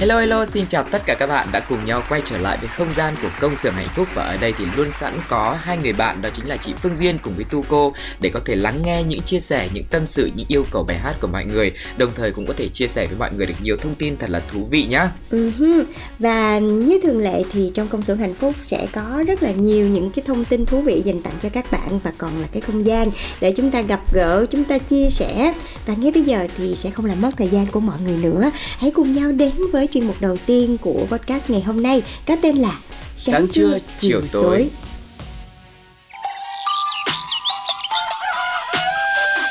Hello hello, xin chào tất cả các bạn đã cùng nhau quay trở lại với không gian của công xưởng hạnh phúc và ở đây thì luôn sẵn có hai người bạn đó chính là chị Phương Duyên cùng với Tu Cô để có thể lắng nghe những chia sẻ, những tâm sự, những yêu cầu bài hát của mọi người, đồng thời cũng có thể chia sẻ với mọi người được nhiều thông tin thật là thú vị nhá. Uh-huh. Và như thường lệ thì trong công xưởng hạnh phúc sẽ có rất là nhiều những cái thông tin thú vị dành tặng cho các bạn và còn là cái không gian để chúng ta gặp gỡ, chúng ta chia sẻ. Và ngay bây giờ thì sẽ không làm mất thời gian của mọi người nữa. Hãy cùng nhau đến với chuyên mục đầu tiên của podcast ngày hôm nay có tên là Sáng trưa, chiều tối.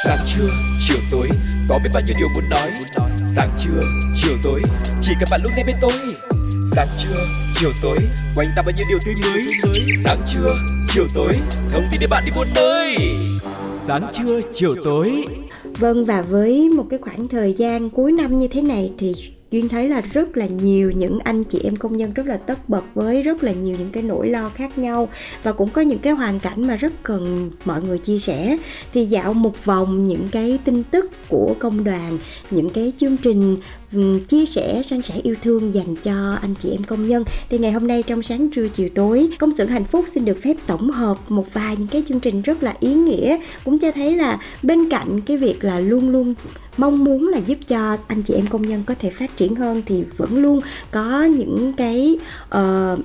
Sáng trưa, chiều tối, có biết bao nhiêu điều muốn nói. Sáng trưa, chiều tối, chỉ cần bạn lúc này bên tôi. Sáng trưa, chiều tối, quanh ta bao nhiêu điều tươi mới. Sáng trưa, chiều tối, thông tin để bạn đi buôn nơi. Sáng trưa, chiều tối. Vâng và với một cái khoảng thời gian cuối năm như thế này thì Duyên thấy là rất là nhiều những anh chị em công nhân rất là tất bật với rất là nhiều những cái nỗi lo khác nhau và cũng có những cái hoàn cảnh mà rất cần mọi người chia sẻ. Thì dạo một vòng những cái tin tức của công đoàn, những cái chương trình ừ, chia sẻ, san sẻ yêu thương dành cho anh chị em công nhân thì ngày hôm nay trong sáng trưa chiều tối, công xưởng hạnh phúc xin được phép tổng hợp một vài những cái chương trình rất là ý nghĩa, cũng cho thấy là bên cạnh cái việc là luôn luôn mong muốn là giúp cho anh chị em công nhân có thể phát triển hơn thì vẫn luôn có những cái uh,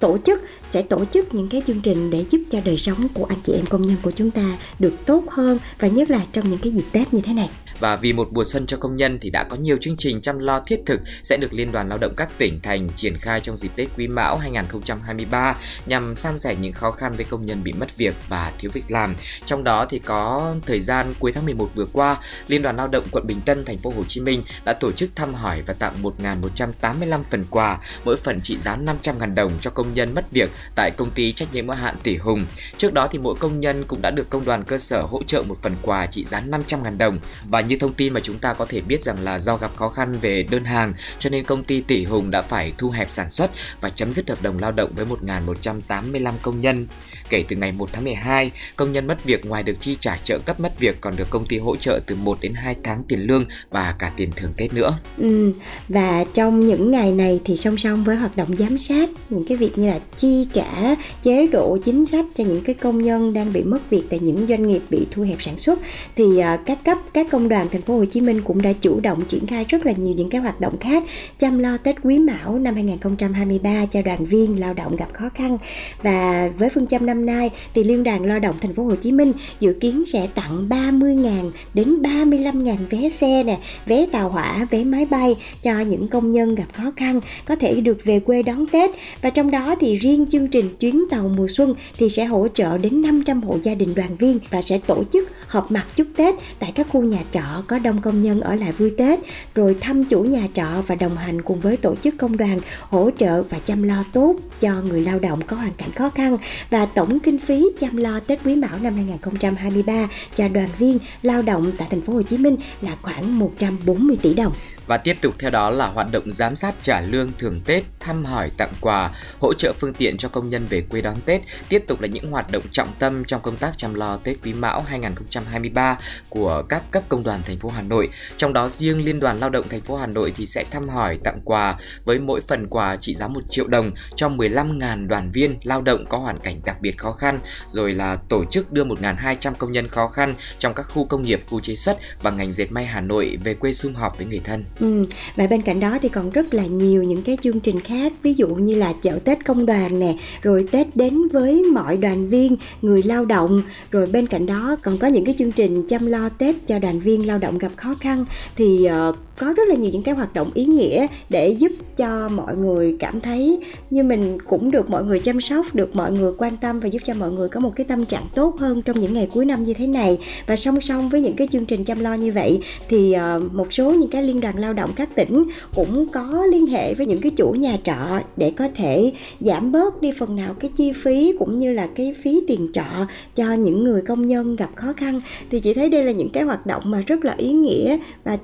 tổ chức sẽ tổ chức những cái chương trình để giúp cho đời sống của anh chị em công nhân của chúng ta được tốt hơn và nhất là trong những cái dịp Tết như thế này. Và vì một mùa xuân cho công nhân thì đã có nhiều chương trình chăm lo thiết thực sẽ được Liên đoàn Lao động các tỉnh thành triển khai trong dịp Tết Quý Mão 2023 nhằm san sẻ những khó khăn với công nhân bị mất việc và thiếu việc làm. Trong đó thì có thời gian cuối tháng 11 vừa qua, Liên đoàn Lao động quận Bình Tân, thành phố Hồ Chí Minh đã tổ chức thăm hỏi và tặng 1.185 phần quà, mỗi phần trị giá 500.000 đồng cho công nhân mất việc tại công ty trách nhiệm hữu hạn Tỷ Hùng. Trước đó thì mỗi công nhân cũng đã được công đoàn cơ sở hỗ trợ một phần quà trị giá 500.000 đồng và như thông tin mà chúng ta có thể biết rằng là do gặp khó khăn về đơn hàng cho nên công ty Tỷ Hùng đã phải thu hẹp sản xuất và chấm dứt hợp đồng lao động với 1.185 công nhân. Kể từ ngày 1 tháng 12, công nhân mất việc ngoài được chi trả trợ cấp mất việc còn được công ty hỗ trợ từ 1 đến 2 tháng tiền lương và cả tiền thưởng Tết nữa. Ừ, và trong những ngày này thì song song với hoạt động giám sát những cái việc như là chi trả chế độ chính sách cho những cái công nhân đang bị mất việc tại những doanh nghiệp bị thu hẹp sản xuất thì à, các cấp các công đoàn thành phố Hồ Chí Minh cũng đã chủ động triển khai rất là nhiều những cái hoạt động khác chăm lo Tết Quý Mão năm 2023 cho đoàn viên lao động gặp khó khăn. Và với phương châm năm nay thì Liên đoàn Lao động thành phố Hồ Chí Minh dự kiến sẽ tặng 30.000 đến 35.000 vé xe nè, vé tàu hỏa, vé máy bay cho những công nhân gặp khó khăn có thể được về quê đón Tết. Và trong đó thì riêng chương trình chuyến tàu mùa xuân thì sẽ hỗ trợ đến 500 hộ gia đình đoàn viên và sẽ tổ chức họp mặt chúc Tết tại các khu nhà trọ có đông công nhân ở lại vui Tết, rồi thăm chủ nhà trọ và đồng hành cùng với tổ chức công đoàn hỗ trợ và chăm lo tốt cho người lao động có hoàn cảnh khó khăn và tổng kinh phí chăm lo Tết Quý Mão năm 2023 cho đoàn viên lao động tại thành phố Hồ Chí Minh là khoảng 140 tỷ đồng. Và tiếp tục theo đó là hoạt động giám sát trả lương thưởng Tết, thăm hỏi tặng quà, hỗ trợ phương tiện cho công nhân về quê đón Tết, tiếp tục là những hoạt động trọng tâm trong công tác chăm lo Tết Quý Mão 2023 của các cấp công đoàn thành phố Hà Nội. Trong đó riêng Liên đoàn Lao động thành phố Hà Nội thì sẽ thăm hỏi tặng quà với mỗi phần quà trị giá 1 triệu đồng cho 15.000 đoàn viên lao động có hoàn cảnh đặc biệt khó khăn, rồi là tổ chức đưa 1.200 công nhân khó khăn trong các khu công nghiệp, khu chế xuất và ngành dệt may Hà Nội về quê sum họp với người thân. Ừ, và bên cạnh đó thì còn rất là nhiều những cái chương trình khác ví dụ như là chợ Tết công đoàn nè rồi Tết đến với mọi đoàn viên người lao động. Rồi bên cạnh đó còn có những cái chương trình chăm lo Tết cho đoàn viên lao động gặp khó khăn. Thì uh, có rất là nhiều những cái hoạt động ý nghĩa để giúp cho mọi người cảm thấy như mình cũng được mọi người chăm sóc được mọi người quan tâm và giúp cho mọi người có một cái tâm trạng tốt hơn trong những ngày cuối năm như thế này. Và song song với những cái chương trình chăm lo như vậy thì uh, một số những cái liên đoàn lao động các tỉnh cũng có liên hệ với những cái chủ nhà trọ để có thể giảm bớt đi phần nào cái chi phí cũng như là cái phí tiền trọ cho những người công nhân gặp khó khăn. Thì chị thấy đây là những cái hoạt động mà rất là ý nghĩa và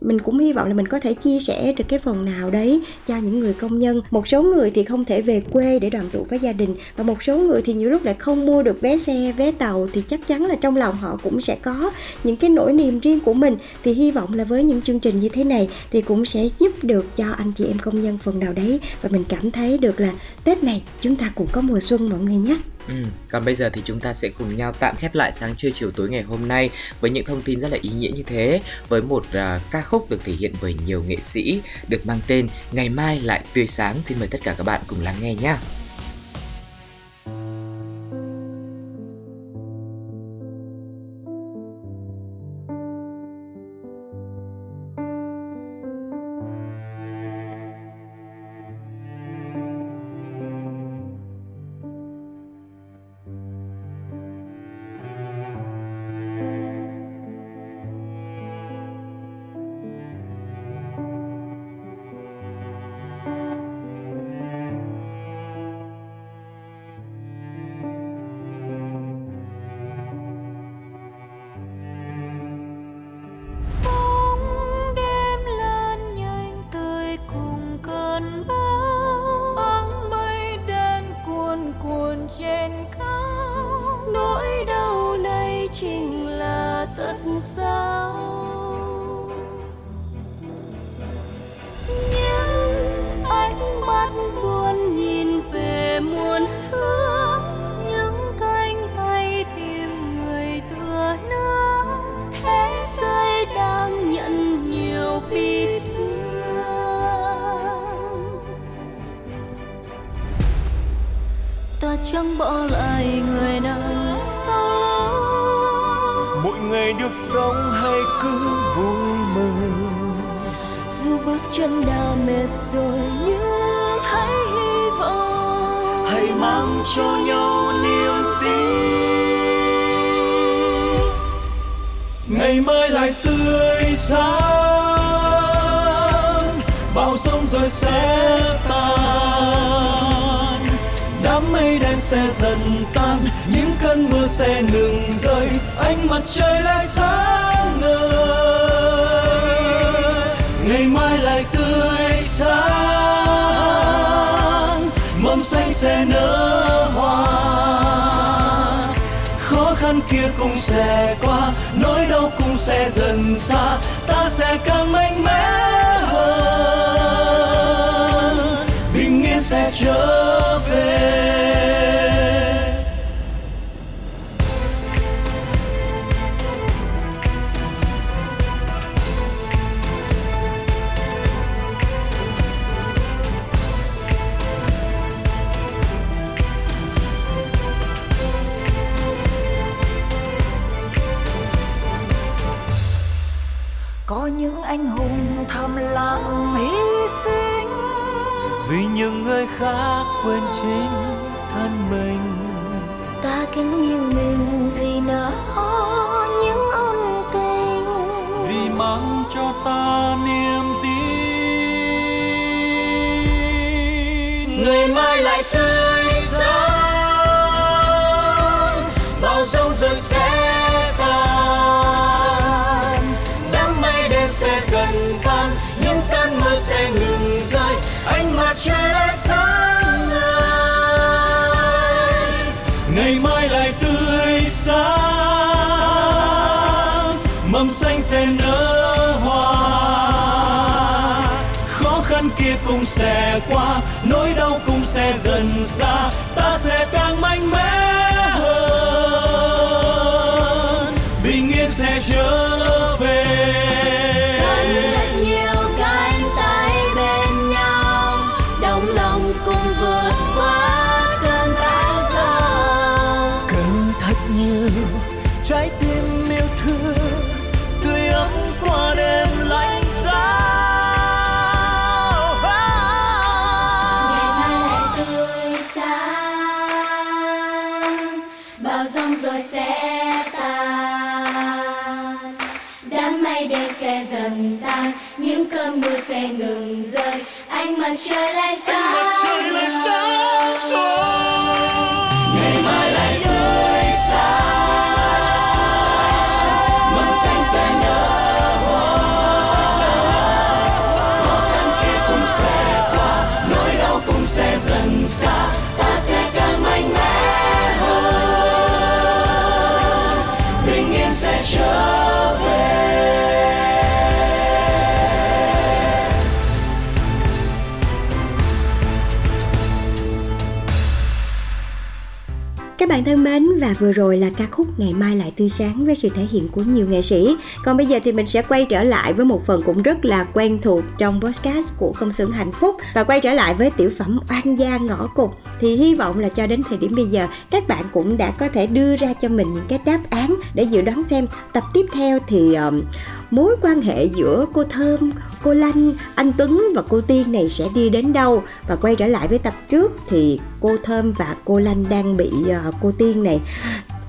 mình cũng hy vọng là mình có thể chia sẻ được cái phần nào đấy cho những người công nhân. Một số người thì không thể về quê để đoàn tụ với gia đình và một số người thì nhiều lúc lại không mua được vé xe, vé tàu thì chắc chắn là trong lòng họ cũng sẽ có những cái nỗi niềm riêng của mình. Thì hy vọng là với những chương trình như thế này thì cũng sẽ giúp được cho anh chị em công nhân phần nào đấy và mình cảm thấy được là tết này chúng ta cũng có mùa xuân mọi người nhé Ừ, còn bây giờ thì chúng ta sẽ cùng nhau tạm khép lại sáng trưa chiều tối ngày hôm nay với những thông tin rất là ý nghĩa như thế với một uh, ca khúc được thể hiện bởi nhiều nghệ sĩ được mang tên Ngày mai lại tươi sáng. Xin mời tất cả các bạn cùng lắng nghe nhé. Chẳng bỏ lại người nào sau lưng mỗi ngày được sống hay cứ vui mừng dù bước chân đã mệt rồi nhưng hãy hy vọng. Hãy mang cho nhau niềm tin. Ngày mai lại tươi sáng bao sông rồi sẽ tan mây đen sẽ dần tan, những cơn mưa sẽ ngừng rơi, ánh mặt trời lại sáng ngời. Ngày mai lại tươi sáng mầm xanh sẽ nở hoa. Khó khăn kia cũng sẽ qua, nỗi đau cũng sẽ dần xa, ta sẽ càng mạnh mẽ hơn bình yên sẽ vì những người khác quên chính thân mình. Ta kính nghiêng mình vì nỡ những ân tình. Vì mang cho ta niềm tin. Ngày mai lại tươi cũng sẽ qua nỗi đau cũng sẽ dần xa ta sẽ càng mạnh mẽ. Bạn thân mến và vừa rồi là ca khúc Ngày mai lại tươi sáng với sự thể hiện của nhiều nghệ sĩ. Còn bây giờ thì mình sẽ quay trở lại với một phần cũng rất là quen thuộc trong podcast của công xưởng hạnh phúc. Và quay trở lại với tiểu phẩm Oan gia ngõ cục Thì hy vọng là cho đến thời điểm bây giờ các bạn cũng đã có thể đưa ra cho mình những cái đáp án để dự đoán xem tập tiếp theo thì um, mối quan hệ giữa cô Thơm, cô Lanh, anh Tuấn và cô Tiên này sẽ đi đến đâu? Và quay trở lại với tập trước thì cô Thơm và cô Lanh đang bị uh, cô Tiên này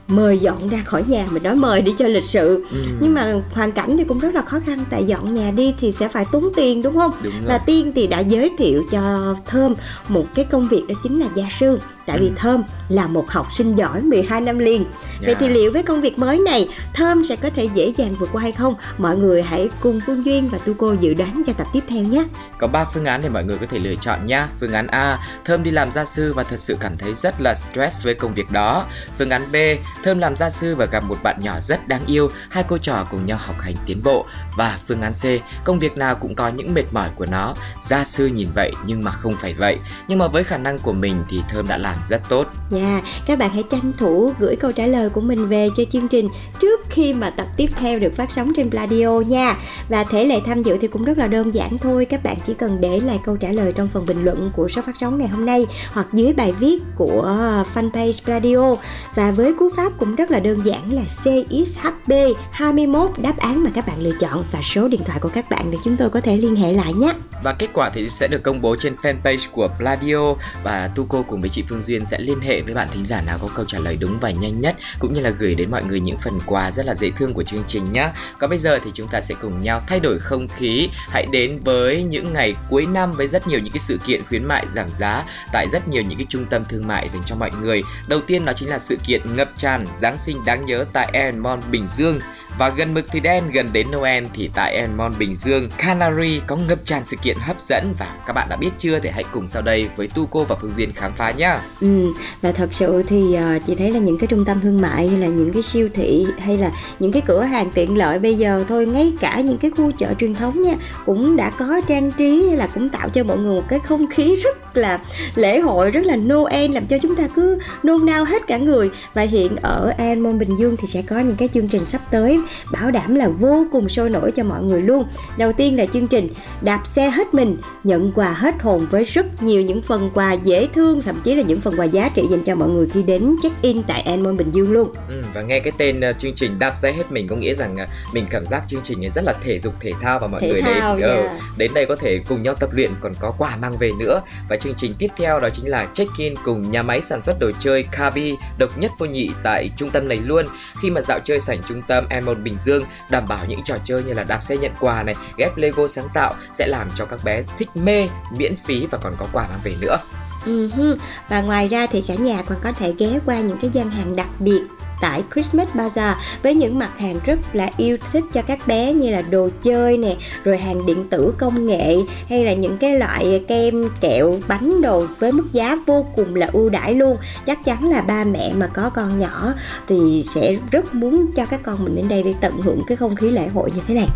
mời dọn ra khỏi nhà mình nói mời đi cho lịch sự Ừ. nhưng mà hoàn cảnh thì cũng rất là khó khăn tại dọn nhà đi thì sẽ phải tốn tiền đúng không Đúng rồi. là tiên thì đã giới thiệu cho thơm một cái công việc đó chính là gia sư tại vì Ừ. thơm là một học sinh giỏi 12 năm liền vậy Dạ. thì liệu với công việc mới này thơm sẽ có thể dễ dàng vượt qua hay không mọi người hãy cùng phương duyên và tu cô dự đoán cho tập tiếp theo nhé Có 3 phương án để mọi người có thể lựa chọn nha. Phương án A, Thơm đi làm gia sư và thật sự cảm thấy rất là stress với công việc đó. Phương án B, Thơm làm gia sư và gặp một bạn nhỏ rất đáng yêu, hai cô trò cùng nhau học hành tiến bộ. Và phương án C, công việc nào cũng có những mệt mỏi của nó. Gia sư nhìn vậy nhưng mà không phải vậy. Nhưng mà với khả năng của mình thì Thơm đã làm rất tốt. Dạ, các bạn hãy tranh thủ gửi câu trả lời của mình về cho chương trình trước khi mà tập tiếp theo được phát sóng trên Pladio nha. Và thể lệ tham dự thì cũng rất là đơn giản thôi, các bạn chỉ cần để lại câu trả lời trong phần bình luận của số phát sóng ngày hôm nay hoặc dưới bài viết của fanpage Pladio. Và với cú pháp cũng rất là đơn giản là CXHB 21 đáp án mà các bạn lựa chọn và số điện thoại của các bạn để chúng tôi có thể liên hệ lại nhé. Và kết quả thì sẽ được công bố trên fanpage của Pladio và Tuco cùng với chị Phương Duyên sẽ liên hệ với bạn thính giả nào có câu trả lời đúng và nhanh nhất cũng như là gửi đến mọi người những phần quà rất là dễ thương của chương trình nhé. Còn bây giờ thì chúng ta sẽ cùng nhau thay đổi không khí, hãy đến với những ngày cuối năm với rất nhiều những cái sự kiện khuyến mại giảm giá tại rất nhiều những cái trung tâm thương mại dành cho mọi người. Đầu tiên đó chính là sự kiện ngập tràn Giáng sinh đáng nhớ tại Air Bình Dương. Và gần mực thì đen gần đến Noel thì tại Enmon Bình Dương, Canary có ngập tràn sự kiện hấp dẫn và các bạn đã biết chưa thì hãy cùng sau đây với Tu cô và Phương Duyên khám phá nhé. Ừ, và thật sự thì uh, chị thấy là những cái trung tâm thương mại hay là những cái siêu thị hay là những cái cửa hàng tiện lợi bây giờ thôi ngay cả những cái khu chợ truyền thống nha cũng đã có trang trí hay là cũng tạo cho mọi người một cái không khí rất là lễ hội rất là Noel làm cho chúng ta cứ nôn nao hết cả người. Và hiện ở An Môn Bình Dương thì sẽ có những cái chương trình sắp tới bảo đảm là vô cùng sôi nổi cho mọi người luôn. Đầu tiên là chương trình đạp xe hết mình nhận quà hết hồn với rất nhiều những phần quà dễ thương thậm chí là những phần quà giá trị dành cho mọi người khi đến check in tại An Môn Bình Dương luôn. Ừ, và nghe cái tên uh, chương trình đạp xe hết mình có nghĩa rằng uh, mình cảm giác chương trình ấy rất là thể dục thể thao và mọi Thể người thao, đến ờ, yeah. đến đây có thể cùng nhau tập luyện còn có quà mang về nữa. Và chương trình tiếp theo đó chính là check in cùng nhà máy sản xuất đồ chơi Kabi độc nhất vô nhị tại trung tâm này luôn. Khi mà dạo chơi sảnh trung tâm M1 Bình Dương đảm bảo những trò chơi như là đạp xe nhận quà này ghép Lego sáng tạo sẽ làm cho các bé thích mê miễn phí và còn có quà mang về nữa Uh-huh. Và ngoài ra thì cả nhà còn có thể ghé qua những cái gian hàng đặc biệt tại Christmas Bazaar với những mặt hàng rất là yêu thích cho các bé như là đồ chơi nè, rồi hàng điện tử công nghệ hay là những cái loại kem, kẹo, bánh đồ với mức giá vô cùng là ưu đãi luôn. Chắc chắn là ba mẹ mà có con nhỏ thì sẽ rất muốn cho các con mình đến đây để tận hưởng cái không khí lễ hội như thế này.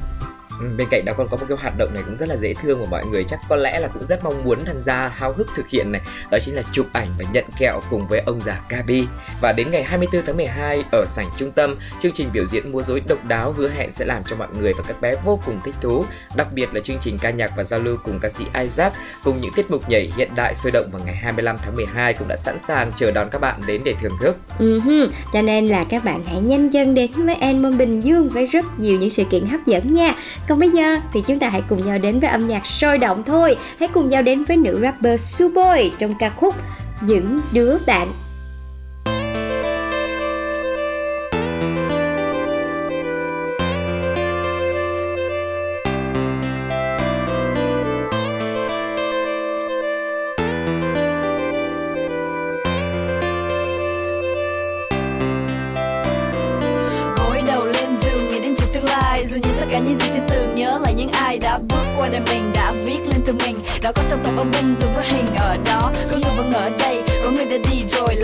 Ừ, bên cạnh đó còn có một cái hoạt động này cũng rất là dễ thương của mọi người chắc có lẽ là cũng rất mong muốn tham gia, háo hức thực hiện này đó chính là chụp ảnh và nhận kẹo cùng với ông già kabi và đến ngày 24 tháng 12 ở sảnh trung tâm, chương trình biểu diễn múa rối độc đáo hứa hẹn sẽ làm cho mọi người và các bé vô cùng thích thú đặc biệt là chương trình ca nhạc và giao lưu cùng ca sĩ Isaac cùng những tiết mục nhảy hiện đại sôi động vào ngày 25 tháng 12 cũng đã sẵn sàng chờ đón các bạn đến để thưởng thức uh-huh. Cho nên là các bạn hãy nhanh chân đến với An Bình Dương với rất nhiều những sự kiện hấp dẫn nha. Còn bây giờ thì chúng ta hãy cùng nhau đến với âm nhạc sôi động thôi. Hãy cùng nhau đến với nữ rapper Suboy trong ca khúc Những đứa bạn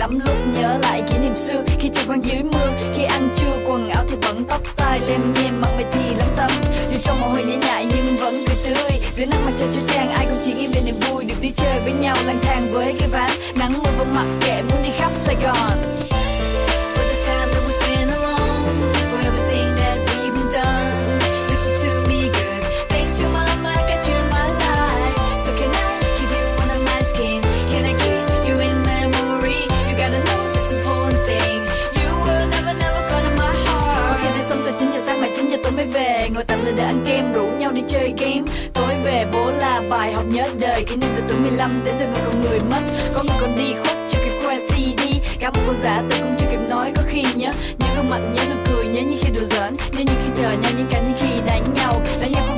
lắm lúc nhớ lại kỷ niệm xưa. Khi trời còn dưới mưa, khi ăn trưa, quần áo thì vẫn tóc tai, lem nhem mặt mày thì lắm tâm dù trong mồ hôi nhễ nhại nhưng vẫn cười tươi. Dưới nắng mặt trời cho trang ai cũng chỉ nghĩ về niềm vui. Được đi chơi với nhau lang thang với cái ván. Nắng mưa vẫn mặc kệ, muốn đi khắp sài gòn. Đã ăn kem, rủ nhau đi chơi game. Tối về bố là bài học nhớ đời. Kỷ niệm từ tuổi 15 đến giờ người còn người mất. Có người còn đi khúc chưa kịp khoe CD. Cả một cô giả tôi cũng chưa kịp nói có khi nhớ Nhớ gương mặt nhớ nụ cười nhớ những khi đùa giỡn Nhớ những khi chờ nhau những cảnh những khi đánh nhau Đánh nhau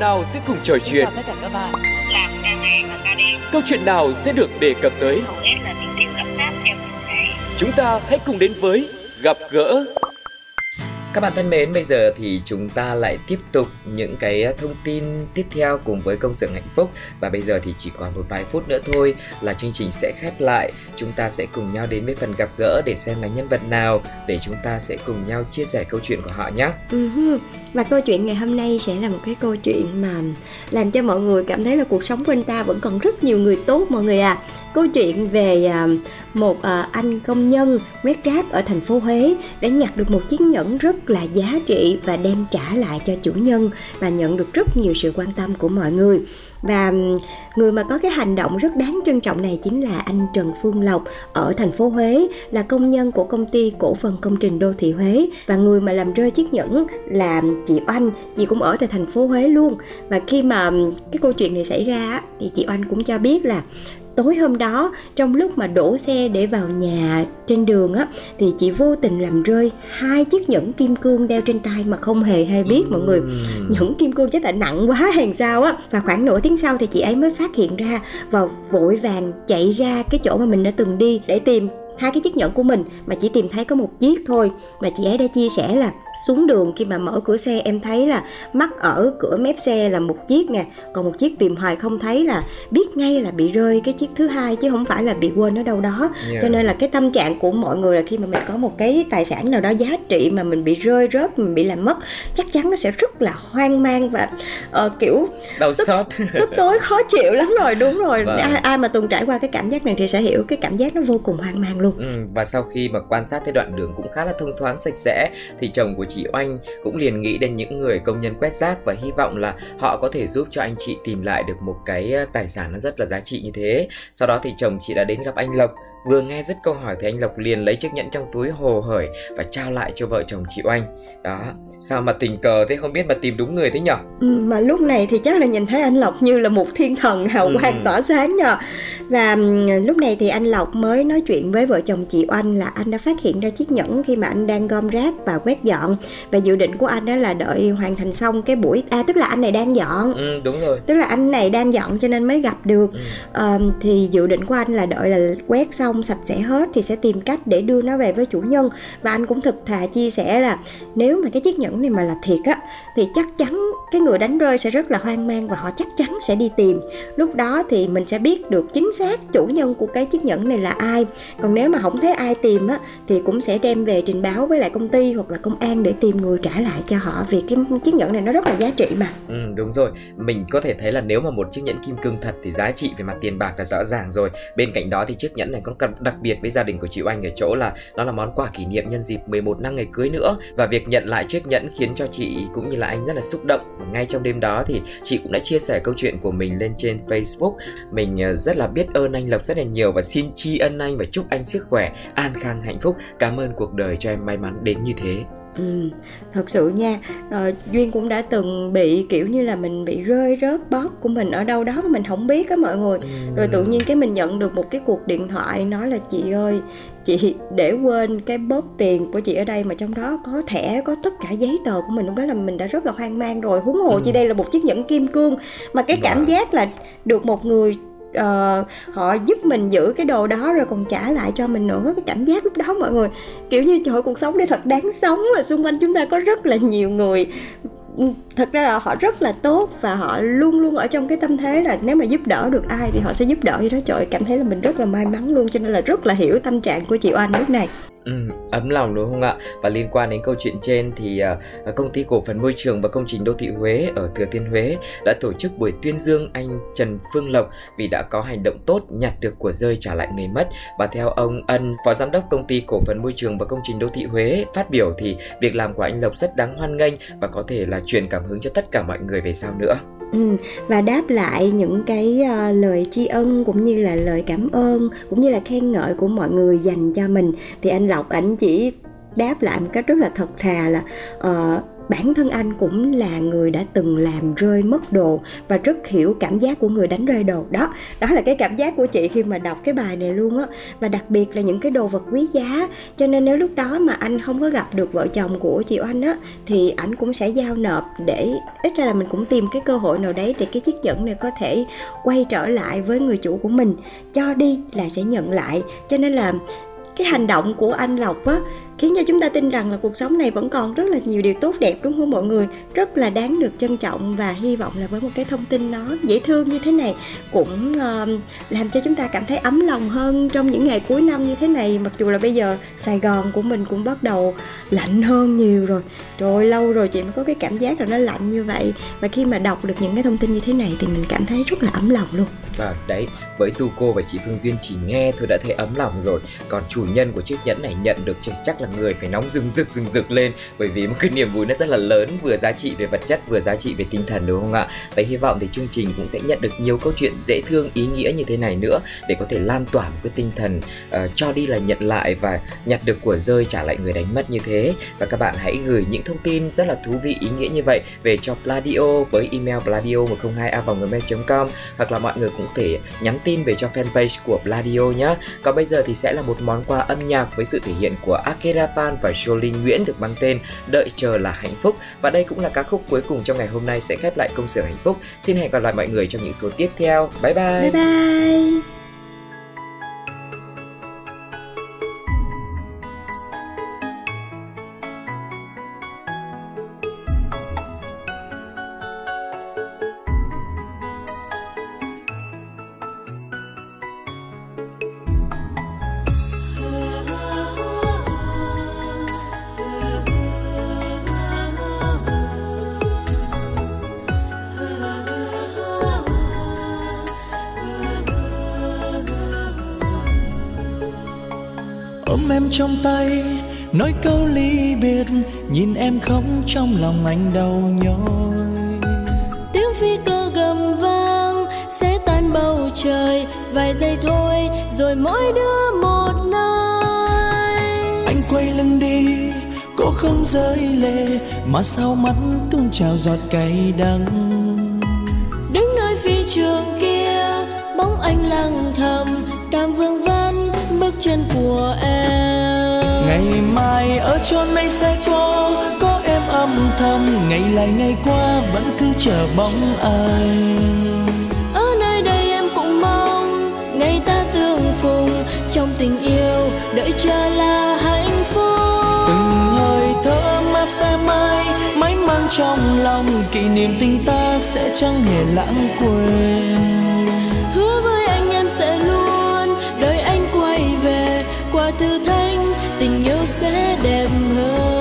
nào sẽ cùng trò chuyện? tất cả các bạn. Làm ca ngày và ca đêm, Câu chuyện nào sẽ được đề cập tới? hầu hết là tình yêu ấm áp theo từng ngày. Chúng ta hãy cùng đến với gặp gỡ. Các bạn thân mến, bây giờ thì chúng ta lại tiếp tục những cái thông tin tiếp theo cùng với công xưởng hạnh phúc và bây giờ thì chỉ còn một vài phút nữa thôi là chương trình sẽ khép lại. Chúng ta sẽ cùng nhau đến với phần gặp gỡ để xem là nhân vật nào để chúng ta sẽ cùng nhau chia sẻ câu chuyện của họ nhé. Và câu chuyện ngày hôm nay sẽ là một cái câu chuyện mà làm cho mọi người cảm thấy là cuộc sống quanh ta vẫn còn rất nhiều người tốt mọi người à. Câu chuyện về à, một à, anh công nhân quét rác ở thành phố Huế đã nhặt được một chiếc nhẫn rất là giá trị và đem trả lại cho chủ nhân và nhận được rất nhiều sự quan tâm của mọi người. Và người mà có cái hành động rất đáng trân trọng này chính là anh Trần Phương Lộc ở thành phố Huế, là công nhân của công ty cổ phần công trình đô thị Huế. Và người mà làm rơi chiếc nhẫn là chị Oanh. Chị cũng ở tại thành phố Huế luôn. Và khi mà cái câu chuyện này xảy ra thì chị Oanh cũng cho biết là tối hôm đó trong lúc mà đổ xe để vào nhà trên đường á thì chị vô tình làm rơi hai chiếc nhẫn kim cương đeo trên tay mà không hề hay biết mọi người. Nhẫn kim cương chắc là nặng quá hàng sao á. Và khoảng nửa tiếng sau thì chị ấy mới phát hiện ra và vội vàng chạy ra cái chỗ mà mình đã từng đi để tìm hai cái chiếc nhẫn của mình. Mà chỉ tìm thấy có một chiếc thôi. Mà chị ấy đã chia sẻ là xuống đường khi mà mở cửa xe em thấy là mắc ở cửa mép xe là một chiếc nè còn một chiếc tìm hoài không thấy là biết ngay là bị rơi cái chiếc thứ hai chứ không phải là bị quên ở đâu đó Yeah. cho nên là cái tâm trạng của mọi người là khi mà mình có một cái tài sản nào đó giá trị mà mình bị rơi rớt mình bị làm mất chắc chắn nó sẽ rất là hoang mang và ờ, kiểu Đau xót. tức tối khó chịu lắm rồi đúng rồi Vâng. ai, ai mà từng trải qua cái cảm giác này thì sẽ hiểu cái cảm giác nó vô cùng hoang mang luôn Ừ, và sau khi mà quan sát thấy đoạn đường cũng khá là thông thoáng sạch sẽ thì chồng của chị Oanh cũng liền nghĩ đến những người công nhân quét rác và hy vọng là họ có thể giúp cho anh chị tìm lại được một cái ờ, tài sản nó rất là giá trị như thế. Sau đó thì chồng chị đã đến gặp anh Lộc Vừa nghe dứt câu hỏi thì anh Lộc liền lấy chiếc nhẫn trong túi hồ hởi và trao lại cho vợ chồng chị Oanh. Đó, sao mà tình cờ thế không biết mà tìm đúng người thế nhở? Ừ, mà lúc này thì chắc là nhìn thấy anh Lộc như là một thiên thần hào Ừ. quang tỏa sáng nhờ. Và ừm, lúc này thì anh Lộc mới nói chuyện với vợ chồng chị Oanh là anh đã phát hiện ra chiếc nhẫn khi mà anh đang gom rác và quét dọn và dự định của anh đó là đợi hoàn thành xong cái buổi à tức là anh này đang dọn Ừ, đúng rồi. tức là anh này đang dọn cho nên mới gặp được Ừ. Ờ, thì dự định của anh là đợi là quét xong sạch sẽ hết thì sẽ tìm cách để đưa nó về với chủ nhân. Và anh cũng thực thà chia sẻ là nếu mà cái chiếc nhẫn này mà là thiệt á thì chắc chắn cái người đánh rơi sẽ rất là hoang mang và họ chắc chắn sẽ đi tìm. Lúc đó thì mình sẽ biết được chính xác chủ nhân của cái chiếc nhẫn này là ai. Còn nếu mà không thấy ai tìm á thì cũng sẽ đem về trình báo với lại công ty hoặc là công an để tìm người trả lại cho họ vì cái chiếc nhẫn này nó rất là giá trị mà. Ừ, đúng rồi, mình có thể thấy là nếu mà một chiếc nhẫn kim cương thật thì giá trị về mặt tiền bạc là rõ ràng rồi. Bên cạnh đó thì chiếc nhẫn này còn đặc- đặc biệt với gia đình của chị Oanh ở chỗ là nó là món quà kỷ niệm nhân dịp 11 năm ngày cưới nữa và việc nhận lại chiếc nhẫn khiến cho chị cũng như là anh rất là xúc động. Và ngay trong đêm đó thì chị cũng đã chia sẻ câu chuyện của mình lên trên Facebook. Mình ờ, rất là biết ơn anh Lộc rất là nhiều và xin tri ân anh và chúc anh sức khỏe, an khang, hạnh phúc. Cảm ơn cuộc đời cho em may mắn đến như thế. Ừ, thật sự nha. Ờ, duyên cũng đã từng bị kiểu như là mình bị rơi rớt bóp của mình ở đâu đó mà mình không biết á mọi người. Rồi tự nhiên cái mình nhận được một cái cuộc điện thoại nói là chị ơi chị để quên cái bóp tiền của chị ở đây mà trong đó có thẻ có tất cả giấy tờ của mình. Lúc đó là mình đã rất là hoang mang rồi. Huống hồ Ừ. chi đây là một chiếc nhẫn kim cương mà cái cảm Wow. giác là được một người uh, họ giúp mình giữ cái đồ đó rồi còn trả lại cho mình nữa cái cảm giác lúc đó mọi người kiểu như trời cuộc sống đây thật đáng sống và xung quanh chúng ta có rất là nhiều người. Thật ra là họ rất là tốt và họ luôn luôn ở trong cái tâm thế là nếu mà giúp đỡ được ai thì họ sẽ giúp đỡ như đó. Trời cảm thấy là mình rất là may mắn luôn cho nên là rất là hiểu tâm trạng của chị Oanh lúc này. Ừ, ấm lòng đúng không ạ? Và liên quan đến câu chuyện trên thì uh, công ty cổ phần môi trường và công trình đô thị Huế ở Thừa Thiên Huế đã tổ chức buổi tuyên dương anh Trần Phương Lộc vì đã có hành động tốt nhặt được của rơi trả lại người mất. Và theo ông Ân, phó giám đốc công ty cổ phần môi trường và công trình đô thị Huế phát biểu thì việc làm của anh Lộc rất đáng hoan nghênh và có thể là truyền cảm hứng cho tất cả mọi người về sau nữa ừ, và đáp lại những cái uh, lời tri ân cũng như là lời cảm ơn cũng như là khen ngợi của mọi người dành cho mình. Thì anh Lộc ảnh chỉ đáp lại một cách rất là thật thà là uh, bản thân anh cũng là người đã từng làm rơi mất đồ và rất hiểu cảm giác của người đánh rơi đồ. Đó đó là cái cảm giác của chị khi mà đọc cái bài này luôn á. Và đặc biệt là những cái đồ vật quý giá. Cho nên nếu lúc đó mà anh không có gặp được vợ chồng của chị Oanh á, thì ảnh cũng sẽ giao nộp để, ít ra là mình cũng tìm cái cơ hội nào đấy để cái chiếc nhẫn này có thể quay trở lại với người chủ của mình. Cho đi là sẽ nhận lại. Cho nên là cái hành động của anh Lộc á khiến cho chúng ta tin rằng là cuộc sống này vẫn còn rất là nhiều điều tốt đẹp đúng không mọi người? Rất là đáng được trân trọng và hy vọng là với một cái thông tin nó dễ thương như thế này cũng uh, làm cho chúng ta cảm thấy ấm lòng hơn trong những ngày cuối năm như thế này. Mặc dù là bây giờ Sài Gòn của mình cũng bắt đầu lạnh hơn nhiều rồi. Trời ơi, lâu rồi chị mới có cái cảm giác là nó lạnh như vậy. Và khi mà đọc được những cái thông tin như thế này thì mình cảm thấy rất là ấm lòng luôn. Và đấy, với Tu cô và chị Phương Duyên chỉ nghe thôi đã thấy ấm lòng rồi. Còn chủ nhân của chiếc nhẫn này nhận được chắc- chắc là người phải nóng rừng rực rừng rực lên. Bởi vì một cái niềm vui nó rất là lớn Vừa giá trị về vật chất vừa giá trị về tinh thần đúng không ạ? Và hy vọng thì chương trình cũng sẽ nhận được nhiều câu chuyện dễ thương ý nghĩa như thế này nữa Để có thể lan tỏa một cái tinh thần uh, cho đi là nhận lại Và nhặt được của rơi trả lại người đánh mất như thế. Và các bạn hãy gửi những thông tin rất là thú vị ý nghĩa như vậy Về cho Pladio với email pladio 102 a à com hoặc là mọi người cũng có thể nhắn tin về cho fanpage của Pladio nhé. Còn bây giờ thì sẽ là một món quà âm nhạc với sự thể hiện của Akira. Fan và Jolie Nguyễn được mang tên Đợi chờ là hạnh phúc và đây cũng là ca khúc cuối cùng trong ngày hôm nay sẽ khép lại công sở hạnh phúc. Xin hẹn gặp lại mọi người trong những số tiếp theo. Bye bye. bye bye nhìn em khóc trong lòng anh đau nhói. Tiếng phi cơ gầm vang sẽ tan bầu trời vài giây thôi rồi mỗi đứa một nơi. Anh quay lưng đi cố không rơi lệ mà sao mắt tuôn trào giọt cay đắng. Đứng nơi phi trường kia bóng anh lặng thầm cảm vương vấn bước chân của em ngày mai ở chốn này sẽ có có em âm thầm. Ngày lại ngày qua vẫn cứ chờ bóng anh ở nơi đây em cũng mong ngày ta tương phùng. Trong tình yêu đợi chờ là hạnh phúc. Từng hơi thở ấm áp sẽ mãi mãi mang trong lòng. Kỷ niệm tình ta sẽ chẳng hề lãng quên. Hứa với anh em sẽ luôn đợi anh quay về qua thử thách tình yêu sẽ đẹp hơn.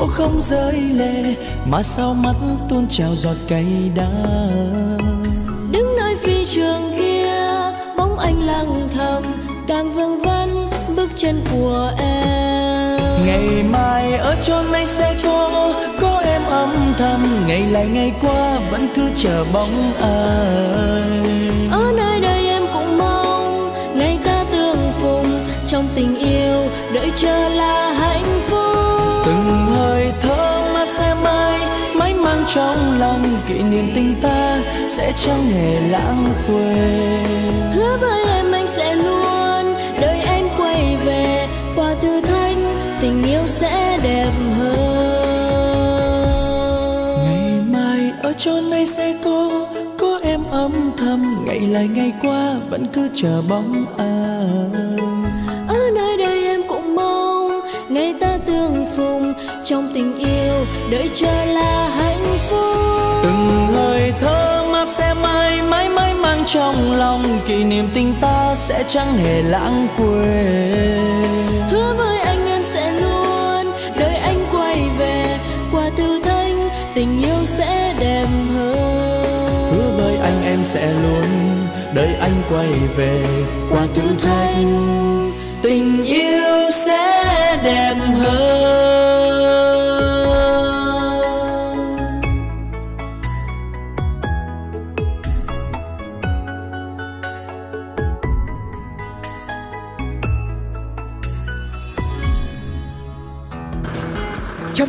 Cố không rơi lệ mà sao mắt tuôn trào giọt cay đắng. Đứng nơi phi trường kia bóng anh lặng thầm càng vương vấn bước chân của em. Ngày mai ở chốn này sẽ có có em âm thầm. Ngày lại ngày qua vẫn cứ chờ bóng anh. ở nơi đây em cũng mong ngày ta tương phùng trong tình yêu đợi chờ là hạnh phúc mang trong lòng kỷ niệm tình ta sẽ chẳng hề lãng quên. Hứa với em anh sẽ luôn đợi anh quay về qua thử thách tình yêu sẽ đẹp hơn. Ngày mai ở chốn này sẽ có có em âm thầm ngày lại ngày qua vẫn cứ chờ bóng anh. Ở nơi đây em cũng mong ngày ta tương phùng trong tình yêu đợi chờ là hạnh trong lòng kỷ niệm tình ta sẽ chẳng hề lãng quên. Hứa với anh em sẽ luôn đợi anh quay về qua thử thách tình yêu sẽ đẹp hơn. Hứa với anh em sẽ luôn đợi anh quay về qua thử thách